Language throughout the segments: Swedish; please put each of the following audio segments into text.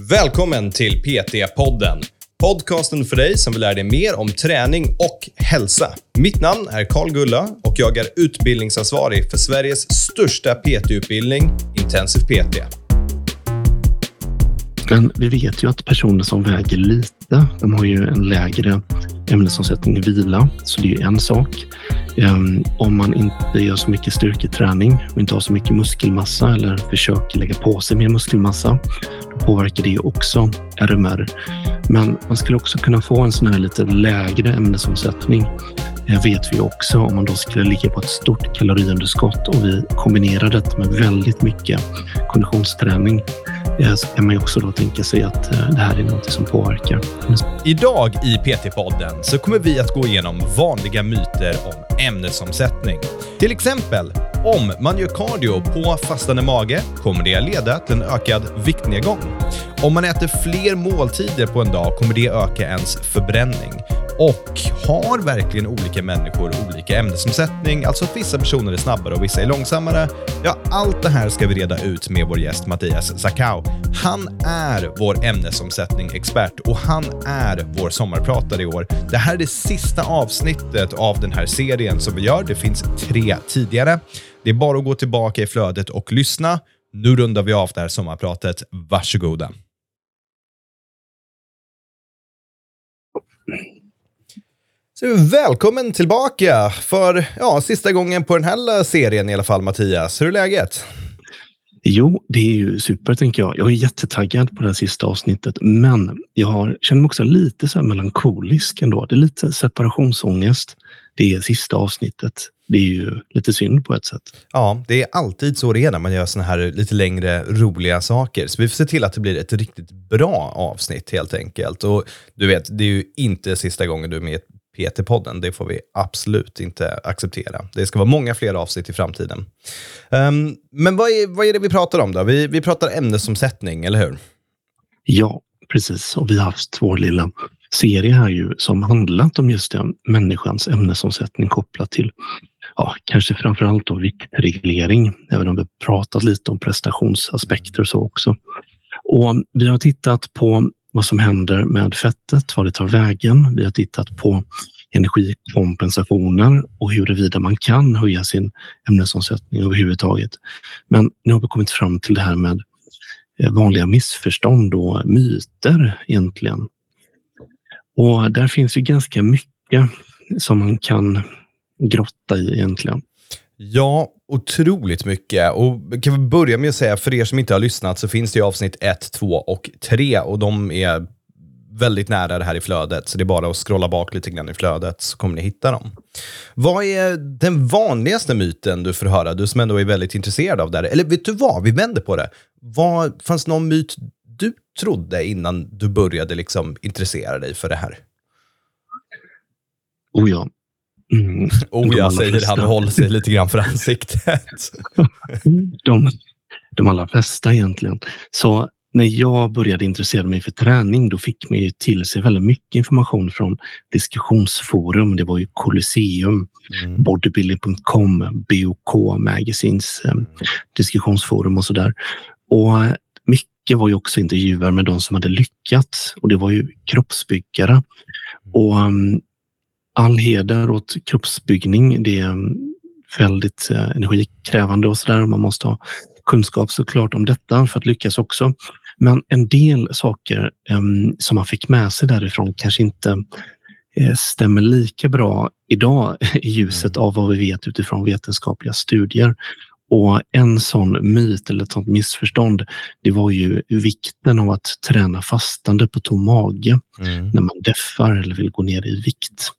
Välkommen till PT-podden. Podcasten för dig som vill lära dig mer om träning och hälsa. Mitt namn är Karl Gulla och jag är utbildningsansvarig för Sveriges största PT-utbildning, Intensiv PT. Men vi vet ju att personer som väger lite, de har ju en lägre ämnesomsättning i vila, så det är ju en sak. Ehm, om man inte gör så mycket styrketräning och inte har så mycket muskelmassa eller försöker lägga på sig mer muskelmassa, påverkar det också RMR. Men man skulle också kunna få en sån här lite lägre ämnesomsättning det vet vi också om man då skulle ligga på ett stort kaloriunderskott och vi kombinerar detta med väldigt mycket konditionsträning Eh, så kan man ju också då tänka sig att eh, det här är något som påverkar. Idag i PT-podden så kommer vi att gå igenom vanliga myter om ämnesomsättning. Till exempel, om man gör cardio på fastande mage kommer det leda till en ökad viktnedgång. Om man äter fler måltider på en dag kommer det öka ens förbränning. Och har verkligen olika människor olika ämnesomsättning? Alltså att vissa personer är snabbare och vissa är långsammare? Ja, allt det här ska vi reda ut med vår gäst Mattias Zakau. Han är vår ämnesomsättning-expert och han är vår sommarpratare i år. Det här är det sista avsnittet av den här serien som vi gör. Det finns tre tidigare. Det är bara att gå tillbaka i flödet och lyssna. Nu rundar vi av det här sommarpratet. Varsågoda. Så välkommen tillbaka för ja, sista gången på den här serien i alla fall, Mattias. Hur är läget? Jo, det är ju super, tänker jag. Jag är jättetaggad på det här sista avsnittet, men jag har, känner mig också lite så här melankolisk ändå. Det är lite separationsångest. Det är sista avsnittet. Det är ju lite synd på ett sätt. Ja, det är alltid så det är när man gör såna här lite längre roliga saker. Så vi får se till att det blir ett riktigt bra avsnitt helt enkelt. Och du vet, det är ju inte sista gången du är med PT-podden. Det får vi absolut inte acceptera. Det ska vara många fler avsnitt i framtiden. Um, men vad är, vad är det vi pratar om då? Vi, vi pratar ämnesomsättning, eller hur? Ja, precis. Och vi har haft vår lilla serie här ju som handlat om just det, människans ämnesomsättning kopplat till ja, kanske framförallt då viktreglering, även om vi pratat lite om prestationsaspekter och så också. Och vi har tittat på vad som händer med fettet, vad det tar vägen. Vi har tittat på energikompensationer och huruvida man kan höja sin ämnesomsättning överhuvudtaget. Men nu har vi kommit fram till det här med eh, vanliga missförstånd och myter egentligen. Och där finns ju ganska mycket som man kan grotta i egentligen. Ja, otroligt mycket. Och kan vi börja med att säga, för er som inte har lyssnat så finns det ju avsnitt 1, 2 och 3 och de är väldigt nära det här i flödet, så det är bara att scrolla bak lite grann i flödet så kommer ni hitta dem. Vad är den vanligaste myten du får höra, du som ändå är väldigt intresserad av det här? Eller vet du vad, vi vänder på det. Vad, fanns någon myt du trodde innan du började liksom intressera dig för det här? Oh ja, Mm. Oh ja, säger flesta. han och håller sig lite grann för ansiktet. de, de allra flesta egentligen. Så när jag började intressera mig för träning, då fick man ju till sig väldigt mycket information från diskussionsforum. Det var ju Colosseum, mm. bodybuilding.com, BOK Magazines eh, mm. diskussionsforum och så där. Och mycket var ju också intervjuer med de som hade lyckats och det var ju kroppsbyggare. Mm. Och um, all heder åt kroppsbyggning. Det är väldigt eh, energikrävande och så där. Man måste ha kunskap såklart om detta för att lyckas också. Men en del saker um, som man fick med sig därifrån kanske inte uh, stämmer lika bra idag i ljuset av vad vi vet utifrån vetenskapliga studier. Och en sån myt eller ett sånt missförstånd, det var ju vikten av att träna fastande på tom mage mm. när man deffar eller vill gå ner i vikt.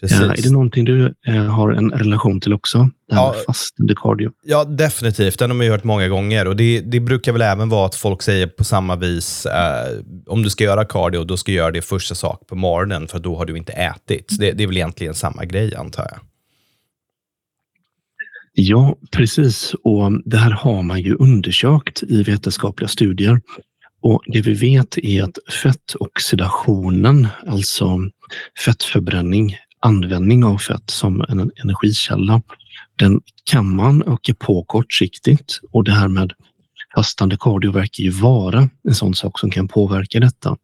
Precis. är det någonting du eh, har en relation till också? Det här ja, med fastande cardio? Ja, definitivt. Den har man ju hört många gånger. Och det, det brukar väl även vara att folk säger på samma vis, eh, om du ska göra cardio, då ska du göra det första sak på morgonen, för då har du inte ätit. Det, det är väl egentligen samma grej, antar jag. Ja, precis. Och Det här har man ju undersökt i vetenskapliga studier. Och Det vi vet är att fettoxidationen, alltså fettförbränning, användning av fett som en energikälla, den kan man öka på kortsiktigt och det här med fastande kardio verkar ju vara en sån sak som kan påverka detta.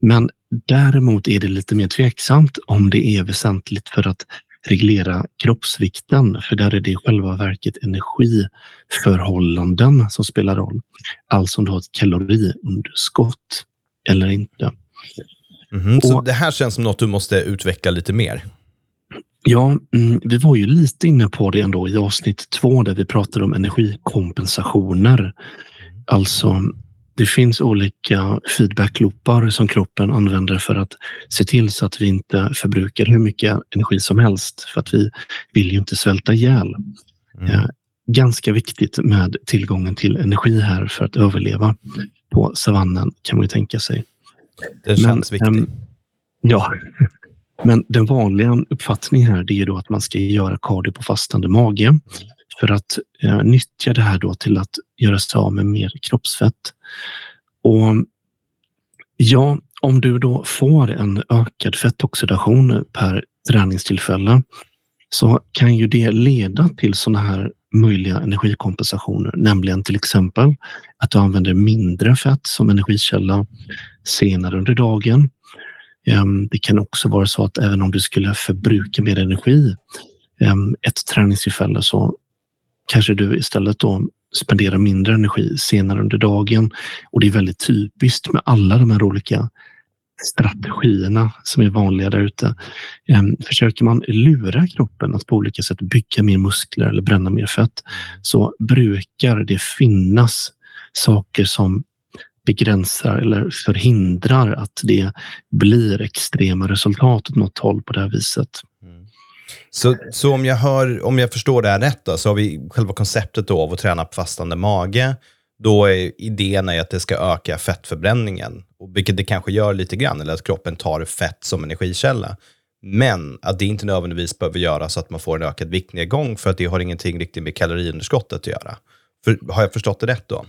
Men däremot är det lite mer tveksamt om det är väsentligt för att reglera kroppsvikten, för där är det i själva verket energiförhållanden som spelar roll. Alltså om du har ett kaloriunderskott eller inte. Mm, så det här känns som något du måste utveckla lite mer? Ja, mm, vi var ju lite inne på det ändå i avsnitt två där vi pratade om energikompensationer. Alltså, det finns olika feedbackloopar som kroppen använder för att se till så att vi inte förbrukar hur mycket energi som helst för att vi vill ju inte svälta ihjäl. Mm. Ganska viktigt med tillgången till energi här för att överleva på savannen kan man ju tänka sig. Det känns Men, viktigt. Äm, ja, men den vanliga uppfattningen här är då att man ska göra cardio på fastande mage för att eh, nyttja det här då till att göra sig av med mer kroppsfett. Och ja, om du då får en ökad fettoxidation per träningstillfälle så kan ju det leda till sådana här möjliga energikompensationer, nämligen till exempel att du använder mindre fett som energikälla senare under dagen ehm, det kan också vara så att även om du skulle förbruka mer energi ehm, ett träningstillfälle så kanske du istället då spenderar mindre energi senare under dagen. Och det är väldigt typiskt med alla de här olika strategierna som är vanliga där ute. Ehm, försöker man lura kroppen att på olika sätt bygga mer muskler eller bränna mer fett så brukar det finnas saker som begränsar eller förhindrar att det blir extrema resultat åt något håll på det här viset. Mm. Så, så om, jag hör, om jag förstår det här rätt, då, så har vi själva konceptet då av att träna på fastande mage. Då är idén är att det ska öka fettförbränningen, vilket det kanske gör lite grann, eller att kroppen tar fett som energikälla. Men att det inte nödvändigtvis behöver göra så att man får en ökad viktnedgång, för att det har ingenting riktigt med kaloriunderskottet att göra. För, har jag förstått det rätt då?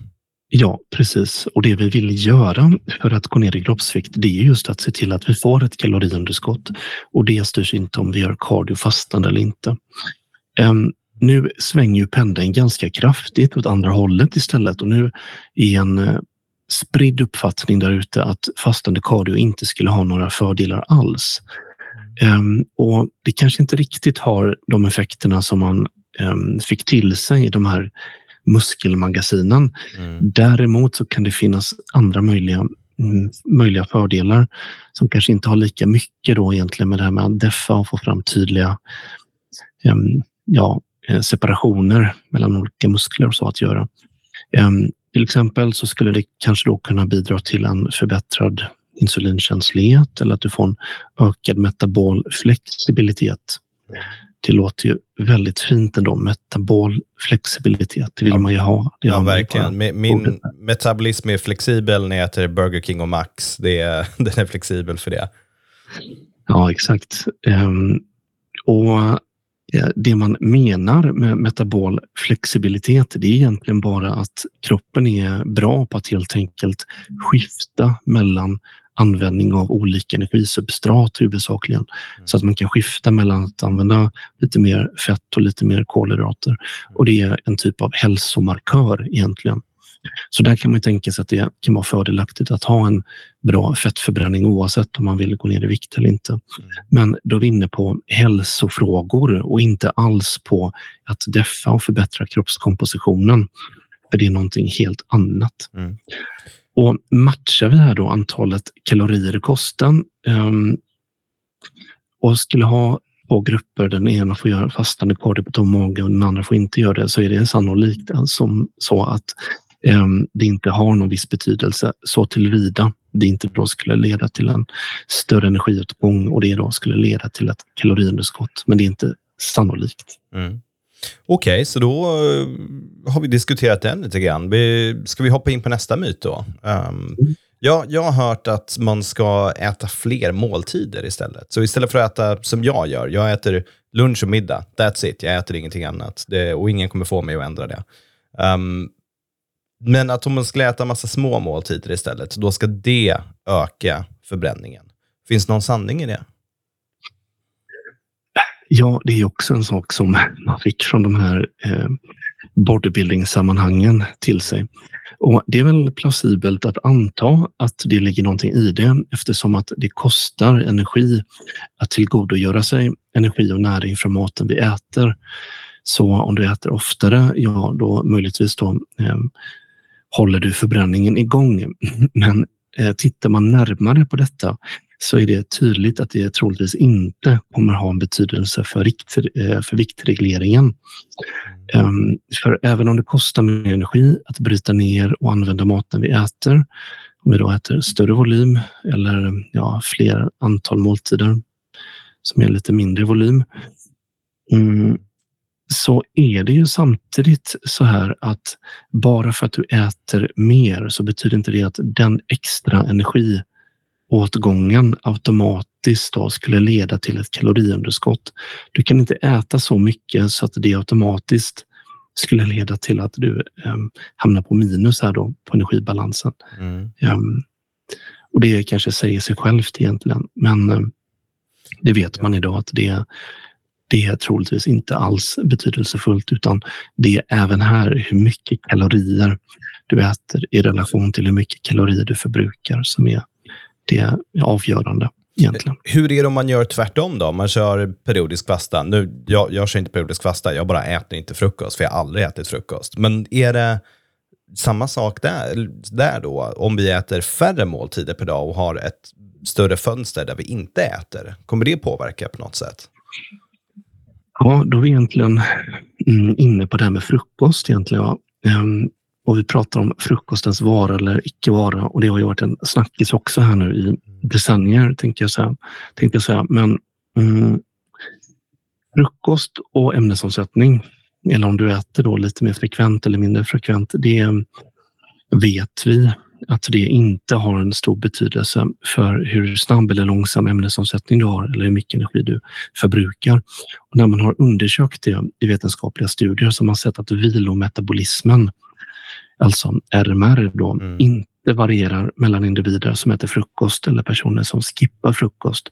Ja, precis. Och det vi vill göra för att gå ner i kroppsvikt, det är just att se till att vi får ett kaloriunderskott. Och det styrs inte om vi gör kardiofastande eller inte. Um, nu svänger ju pendeln ganska kraftigt åt andra hållet istället och nu är en uh, spridd uppfattning där ute att fastande cardio inte skulle ha några fördelar alls. Um, och det kanske inte riktigt har de effekterna som man um, fick till sig i de här muskelmagasinen. Mm. Däremot så kan det finnas andra möjliga, mm, möjliga fördelar som kanske inte har lika mycket då egentligen med det här med att deffa och få fram tydliga um, ja, eh, separationer mellan olika muskler och så att göra. Um, till exempel så skulle det kanske då kunna bidra till en förbättrad insulinkänslighet eller att du får en ökad metabol flexibilitet. Det låter ju väldigt fint ändå. Metabol flexibilitet, det vill ja. man ju ha. Ja, verkligen. Min, min metabolism är flexibel när jag äter Burger King och Max. Det är, den är flexibel för det. Ja, exakt. Um, och det man menar med metabol flexibilitet, det är egentligen bara att kroppen är bra på att helt enkelt skifta mellan användning av olika energisubstrat huvudsakligen. Mm. Så att man kan skifta mellan att använda lite mer fett och lite mer kolhydrater. Och det är en typ av hälsomarkör egentligen. Så där kan man tänka sig att det kan vara fördelaktigt att ha en bra fettförbränning oavsett om man vill gå ner i vikt eller inte. Mm. Men då är vi inne på hälsofrågor och inte alls på att deffa och förbättra kroppskompositionen. För det är någonting helt annat. Mm. Och matchar vi här då antalet kalorier i kosten um, och skulle ha två grupper, den ena får göra fastande tom mage och den andra får inte göra det, så är det sannolikt som så att det inte har någon viss betydelse så tillvida det inte då skulle leda till en större energiåtgång och det då skulle leda till ett kaloriunderskott. Men det är inte sannolikt. Mm. Okej, okay, så då eh, har vi diskuterat den lite grann. Ska vi hoppa in på nästa myt då? Um, ja, jag har hört att man ska äta fler måltider istället. Så istället för att äta som jag gör, jag äter lunch och middag, that's it, jag äter ingenting annat. Det, och ingen kommer få mig att ändra det. Um, men att om man skulle äta massa små måltider istället, då ska det öka förbränningen. Finns det någon sanning i det? Ja, det är också en sak som man fick från de här eh, bodybuilding-sammanhangen till sig. Och Det är väl plausibelt att anta att det ligger någonting i det eftersom att det kostar energi att tillgodogöra sig energi och näring från maten vi äter. Så om du äter oftare, ja då möjligtvis då eh, håller du förbränningen igång. Men eh, tittar man närmare på detta så är det tydligt att det troligtvis inte kommer ha en betydelse för, rikt, eh, för viktregleringen. Um, för även om det kostar mer energi att bryta ner och använda maten vi äter, om vi då äter större volym eller ja, fler antal måltider som är lite mindre volym, mm, så är det ju samtidigt så här att bara för att du äter mer så betyder inte det att den extra energiåtgången automatiskt skulle leda till ett kaloriunderskott. Du kan inte äta så mycket så att det automatiskt skulle leda till att du um, hamnar på minus här då på energibalansen. Mm. Um, och det kanske säger sig självt egentligen, men um, det vet man idag att det det är troligtvis inte alls betydelsefullt utan det är även här hur mycket kalorier du äter i relation till hur mycket kalorier du förbrukar som är det avgörande. Egentligen. Hur är det om man gör tvärtom då? Om man kör periodisk fasta. Nu, jag, jag kör inte periodisk fasta, jag bara äter inte frukost, för jag har aldrig ätit frukost. Men är det samma sak där, där då? Om vi äter färre måltider per dag och har ett större fönster där vi inte äter, kommer det påverka på något sätt? Ja, då är vi egentligen mm, inne på det här med frukost egentligen. Ja. Ehm, och vi pratar om frukostens vara eller icke vara och det har ju varit en snackis också här nu i decennier, tänkte jag säga. Tänkte jag säga. Men mm, frukost och ämnesomsättning, eller om du äter då lite mer frekvent eller mindre frekvent, det vet vi att det inte har en stor betydelse för hur snabb eller långsam ämnesomsättning du har eller hur mycket energi du förbrukar. Och när man har undersökt det i vetenskapliga studier så har man sett att vilometabolismen, alltså RMR, då, mm. inte varierar mellan individer som äter frukost eller personer som skippar frukost.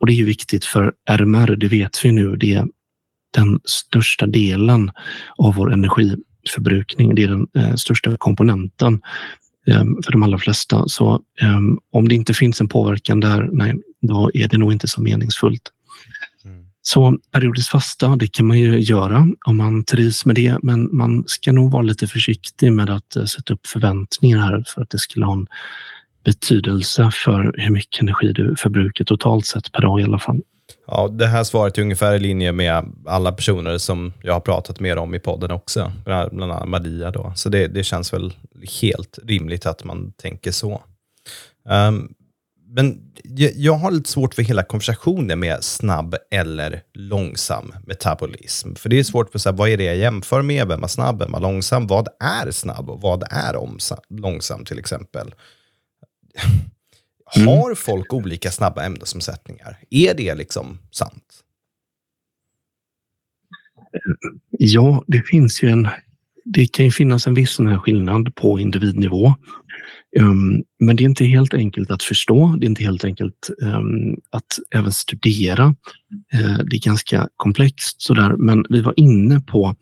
Och det är ju viktigt för RMR, det vet vi nu, det är den största delen av vår energiförbrukning. Det är den eh, största komponenten för de allra flesta. Så um, om det inte finns en påverkan där, nej, då är det nog inte så meningsfullt. Mm. Så periodiskt fasta, det kan man ju göra om man trivs med det, men man ska nog vara lite försiktig med att uh, sätta upp förväntningar här för att det skulle ha en betydelse för hur mycket energi du förbrukar totalt sett per dag i alla fall. Ja, det här svaret är ungefär i linje med alla personer som jag har pratat med om i podden också, bland annat Maria. Då. Så det, det känns väl helt rimligt att man tänker så. Um, men jag har lite svårt för hela konversationen med snabb eller långsam metabolism. För det är svårt för så här, vad är det jag jämför med? Vem är snabb? Vem är långsam? Vad är snabb och vad är långsam till exempel? Mm. Har folk olika snabba ämnesomsättningar? Är det liksom sant? Ja, det finns ju en... Det kan ju finnas en viss skillnad på individnivå. Um, men det är inte helt enkelt att förstå. Det är inte helt enkelt um, att även studera. Uh, det är ganska komplext sådär, men vi var inne på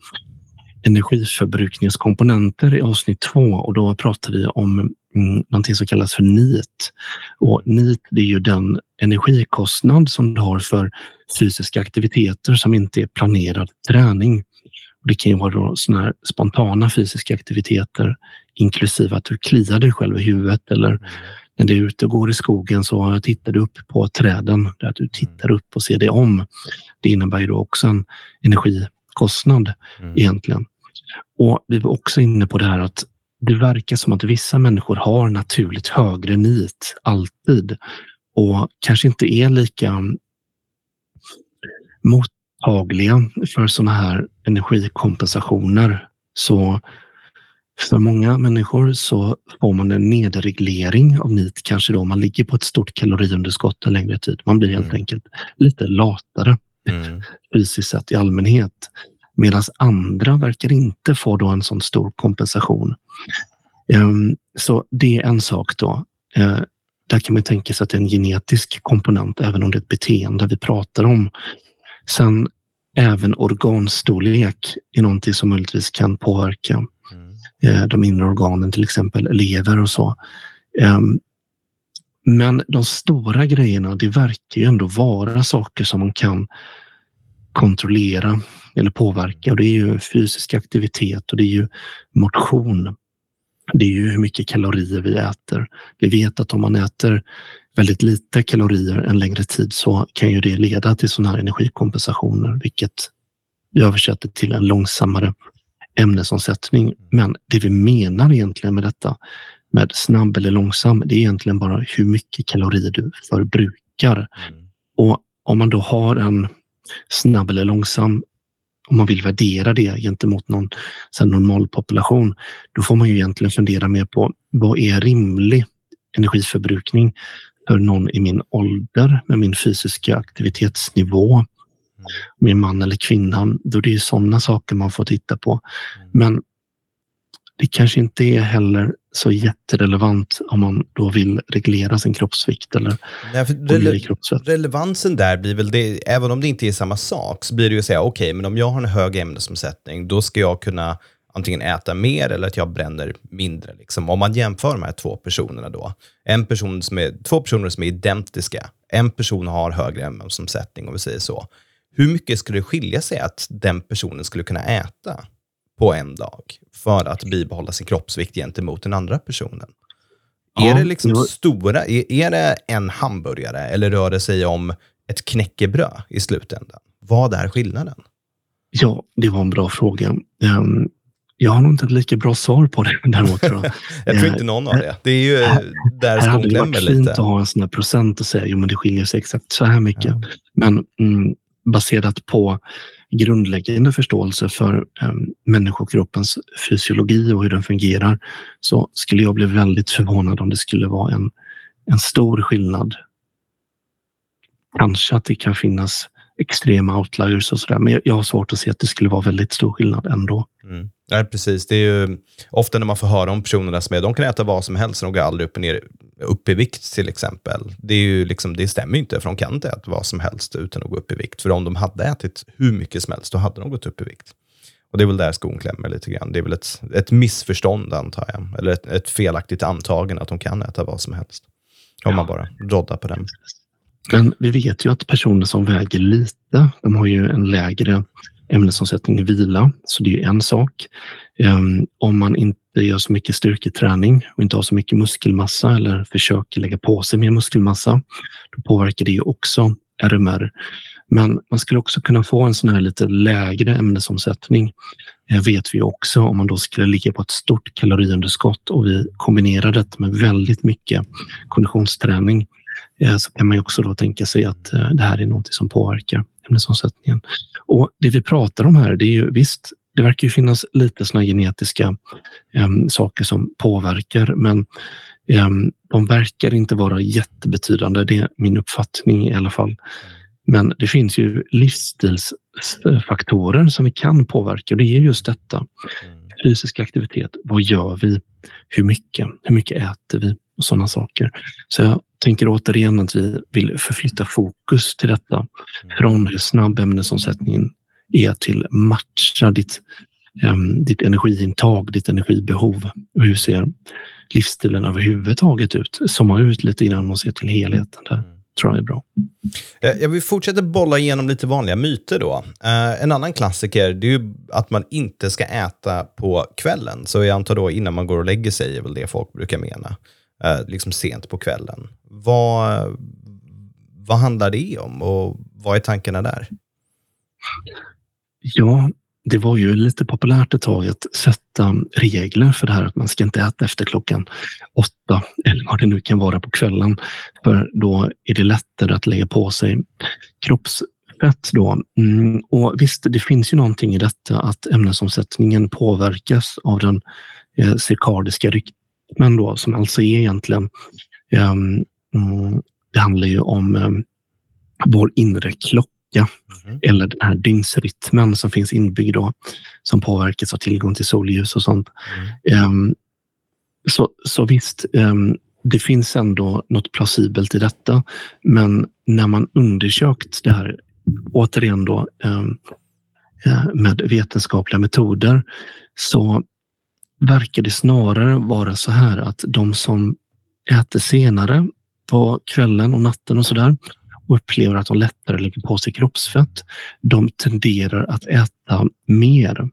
energiförbrukningskomponenter i avsnitt två och då pratar vi om mm, någonting som kallas för NIT. Och NIT det är ju den energikostnad som du har för fysiska aktiviteter som inte är planerad träning. Det kan ju vara då såna här spontana fysiska aktiviteter inklusive att du kliar dig själv i huvudet eller när du är ute och går i skogen så tittar du upp på träden, där du tittar upp och ser dig om. Det innebär ju då också en energikostnad mm. egentligen. Och vi var också inne på det här att det verkar som att vissa människor har naturligt högre NIT alltid och kanske inte är lika mottagliga för sådana här energikompensationer. Så för många människor så får man en nedreglering av NIT, kanske då man ligger på ett stort kaloriunderskott en längre tid. Man blir helt mm. enkelt lite latare mm. fysiskt sett i allmänhet. Medan andra verkar inte få då en sån stor kompensation. Ehm, så det är en sak då. Eh, där kan man tänka sig att det är en genetisk komponent, även om det är ett beteende vi pratar om. Sen även organstorlek är någonting som möjligtvis kan påverka mm. eh, de inre organen, till exempel lever och så. Eh, men de stora grejerna, det verkar ju ändå vara saker som man kan kontrollera eller påverka. Och det är ju fysisk aktivitet och det är ju motion. Det är ju hur mycket kalorier vi äter. Vi vet att om man äter väldigt lite kalorier en längre tid så kan ju det leda till sådana här energikompensationer, vilket översätter till en långsammare ämnesomsättning. Men det vi menar egentligen med detta, med snabb eller långsam, det är egentligen bara hur mycket kalorier du förbrukar. Mm. Och om man då har en snabb eller långsam, om man vill värdera det gentemot någon normal population, då får man ju egentligen fundera mer på vad är rimlig energiförbrukning för någon i min ålder med min fysiska aktivitetsnivå, mm. min man eller kvinna. Då det är sådana saker man får titta på. Mm. Men det kanske inte är heller så jätterelevant om man då vill reglera sin kroppsvikt eller Nej, rele kroppsvikt. Relevansen där blir väl det, även om det inte är samma sak, så blir det ju att säga, okej, okay, men om jag har en hög ämnesomsättning, då ska jag kunna antingen äta mer eller att jag bränner mindre. Liksom. Om man jämför de här två personerna då. En person som är, två personer som är identiska. En person har högre ämnesomsättning, om vi säger så. Hur mycket skulle det skilja sig att den personen skulle kunna äta på en dag för att bibehålla sin kroppsvikt gentemot den andra personen? Ja, är det liksom ja. stora, är, är det en hamburgare eller rör det sig om ett knäckebröd i slutändan? Vad är skillnaden? Ja, det var en bra fråga. Um, jag har nog inte ett lika bra svar på det däremot. Tror jag. jag tror inte någon har det. Det är ju här, där skon klämmer lite. Det hade varit fint att ha en sån här procent och säga, jo men det skiljer sig exakt så här mycket. Ja. Men mm, baserat på grundläggande förståelse för eh, människokroppens fysiologi och hur den fungerar så skulle jag bli väldigt förvånad om det skulle vara en, en stor skillnad. Kanske att det kan finnas extrema outliers och sådär, men jag har svårt att se att det skulle vara väldigt stor skillnad ändå. Mm. Nej, precis. Det är ju ofta när man får höra om personerna som är, de kan äta vad som helst, de går aldrig upp, ner, upp i vikt till exempel. Det, är ju liksom, det stämmer ju inte, för de kan inte äta vad som helst utan att gå upp i vikt. För om de hade ätit hur mycket som helst, då hade de gått upp i vikt. Och det är väl där skon klämmer lite grann. Det är väl ett, ett missförstånd antar jag, eller ett, ett felaktigt antagande att de kan äta vad som helst. Om ja. man bara roddar på den. Men vi vet ju att personer som väger lite, de har ju en lägre ämnesomsättning i vila, så det är en sak. Ehm, om man inte gör så mycket styrketräning och inte har så mycket muskelmassa eller försöker lägga på sig mer muskelmassa, då påverkar det också RMR. Men man skulle också kunna få en sån här lite lägre ämnesomsättning Det vet vi också om man då skulle ligga på ett stort kaloriunderskott och vi kombinerar det med väldigt mycket konditionsträning så kan man också då tänka sig att eh, det här är något som påverkar ämnesomsättningen. Och det vi pratar om här, det är ju visst, det verkar ju finnas lite såna genetiska um, saker som påverkar, men um, de verkar inte vara jättebetydande. Det är min uppfattning i alla fall. Men det finns ju livsstilsfaktorer som vi kan påverka och det är just detta. Mm. Fysisk aktivitet, vad gör vi? Hur mycket? Hur mycket äter vi? Och sådana saker. Så jag tänker återigen att vi vill förflytta fokus till detta mm. från hur snabb ämnesomsättningen är till matcha ditt, um, ditt energiintag, ditt energibehov. Och hur ser livsstilen överhuvudtaget ut? Zooma ut lite innan och se till helheten. Där tror jag är bra. Eh, jag vill fortsätta bolla igenom lite vanliga myter då. Uh, en annan klassiker det är ju att man inte ska äta på kvällen. Så jag antar då innan man går och lägger sig är väl det folk brukar mena. Eh, liksom sent på kvällen. Vad, vad handlar det om och vad är tankarna där? Ja, det var ju lite populärt ett tag att sätta regler för det här att man ska inte äta efter klockan åtta eller vad det nu kan vara på kvällen. För då är det lättare att lägga på sig kroppsfett. Då. Mm, och visst, det finns ju någonting i detta att ämnesomsättningen påverkas av den eh, cirkadiska rytmen då, som alltså är egentligen um, det handlar ju om eh, vår inre klocka mm. eller den här dygnsrytmen som finns inbyggd då, som påverkas av tillgång till solljus och sånt. Mm. Um, så, så visst, um, det finns ändå något plausibelt i detta. Men när man undersökt det här, återigen då, um, eh, med vetenskapliga metoder så verkar det snarare vara så här att de som äter senare på kvällen och natten och sådär och upplever att de lättare lägger på sig kroppsfett, de tenderar att äta mer.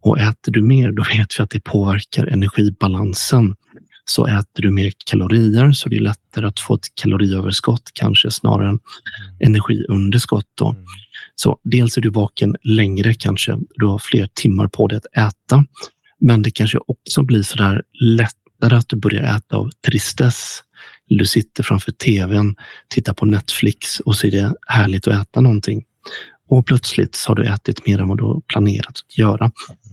Och äter du mer, då vet vi att det påverkar energibalansen. Så äter du mer kalorier så det är lättare att få ett kaloriöverskott kanske snarare än energiunderskott. Då. Mm. Så dels är du vaken längre kanske, du har fler timmar på dig att äta. Men det kanske också blir så där lättare att du börjar äta av tristess. Du sitter framför tvn, tittar på Netflix och så är det härligt att äta någonting. Och plötsligt så har du ätit mer än vad du planerat att göra.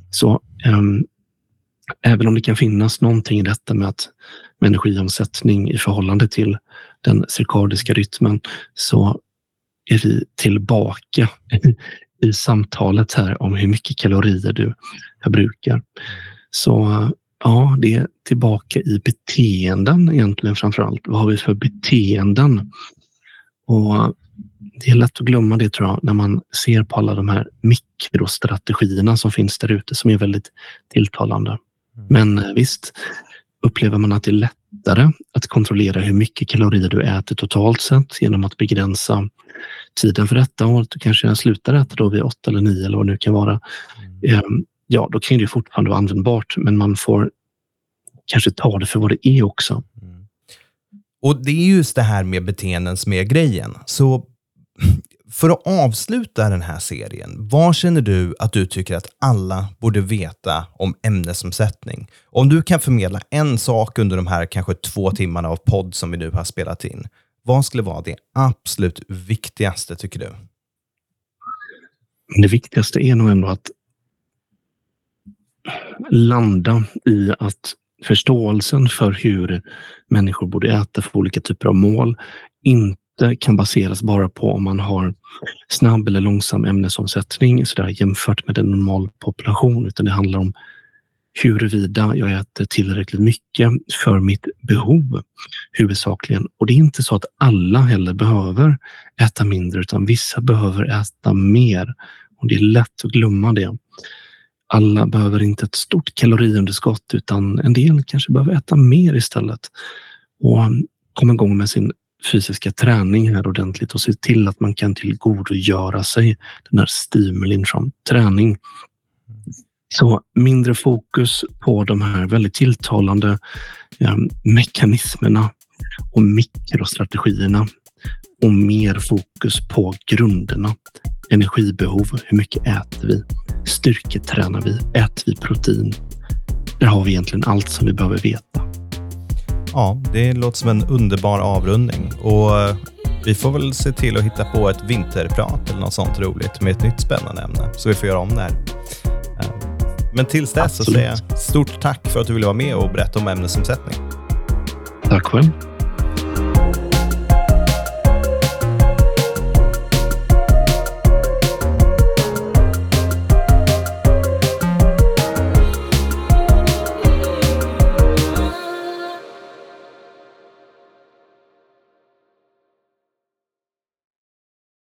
Så um, även om det kan finnas någonting i detta med, att, med energiomsättning i förhållande till den cirkadiska rytmen så är vi tillbaka i samtalet här om hur mycket kalorier du förbrukar. Så ja, det är tillbaka i beteenden egentligen framför allt. Vad har vi för beteenden? Och det är lätt att glömma det tror jag när man ser på alla de här mikrostrategierna som finns där ute som är väldigt tilltalande. Mm. Men eh, visst, upplever man att det är lättare att kontrollera hur mycket kalorier du äter totalt sett genom att begränsa tiden för detta och att du kanske slutar äta då vid åtta eller nio eller vad det nu kan vara. Mm. Ehm, ja, då kan det fortfarande vara användbart, men man får kanske ta det för vad det är också. Mm. Och det är just det här med beteenden som är grejen. Så för att avsluta den här serien, vad känner du att du tycker att alla borde veta om ämnesomsättning? Om du kan förmedla en sak under de här kanske två timmarna av podd som vi nu har spelat in, vad skulle vara det absolut viktigaste tycker du? Det viktigaste är nog ändå att landa i att förståelsen för hur människor borde äta för olika typer av mål inte kan baseras bara på om man har snabb eller långsam ämnesomsättning så där, jämfört med en normal population, utan det handlar om huruvida jag äter tillräckligt mycket för mitt behov huvudsakligen. Och det är inte så att alla heller behöver äta mindre, utan vissa behöver äta mer. Och det är lätt att glömma det. Alla behöver inte ett stort kaloriunderskott, utan en del kanske behöver äta mer istället och komma igång med sin fysiska träning här ordentligt och se till att man kan tillgodogöra sig den här stimulin från träning. Så mindre fokus på de här väldigt tilltalande eh, mekanismerna och mikrostrategierna och mer fokus på grunderna. Energibehov, hur mycket äter vi? Styrketränar vi? Äter vi protein? Där har vi egentligen allt som vi behöver veta. Ja, det låter som en underbar avrundning och eh, vi får väl se till att hitta på ett vinterprat eller något sånt roligt med ett nytt spännande ämne så vi får göra om det här. Men tills dess så säger jag stort tack för att du ville vara med och berätta om ämnesomsättning. Tack själv.